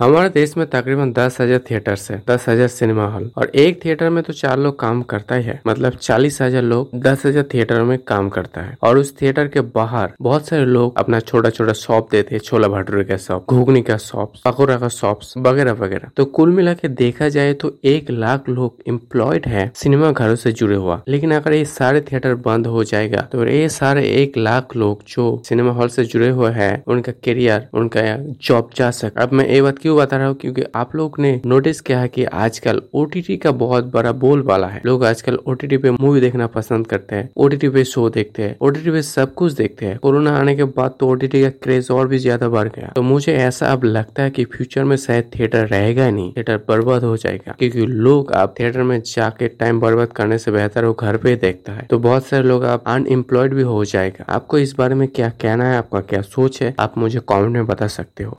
हमारे देश में तकरीबन दस हज़ार थिएटर है, दस हज़ार सिनेमा हॉल और एक थिएटर में तो चार लोग काम करता ही है। मतलब चालीस हज़ार लोग दस हज़ार थिएटर में काम करता है। और उस थिएटर के बाहर बहुत सारे लोग अपना छोटा छोटा शॉप देते हैं, छोला भटूरे का शॉप घुगनी का शॉप पकौड़ा का शॉप वगैरह वगैरह। तो कुल मिला के देखा जाए तो एक लाख लोग एम्प्लॉयड है सिनेमा घरों से जुड़े हुआ। लेकिन अगर ये सारे थिएटर बंद हो जाएगा तो ये सारे एक लाख लोग जो सिनेमा हॉल से जुड़े हुए हैं, उनका करियर उनका जॉब जा सके। अब मैं ये बात क्यों बता रहा हूँ? क्योंकि आप लोग ने नोटिस किया है कि आजकल ओटीटी का बहुत बड़ा बोल वाला है। लोग आजकल ओटीटी पे मूवी देखना पसंद करते हैं ओटीटी पे शो देखते हैं ओटीटी पे सब कुछ देखते हैं। कोरोना आने के बाद तो ओटीटी का क्रेज और भी ज़्यादा बढ़ गया। तो मुझे ऐसा अब लगता है की फ्यूचर में शायद थिएटर रहेगा नहीं थिएटर बर्बाद हो जाएगा। क्योंकि लोग अब थिएटर में जाके टाइम बर्बाद करने से बेहतर वो घर पे देखता है। तो बहुत सारे लोग अब अनएम्प्लॉयड भी हो जाएगा। आपको इस बारे में क्या कहना है? आपका क्या सोच है? आप मुझे कॉमेंट में बता सकते हो।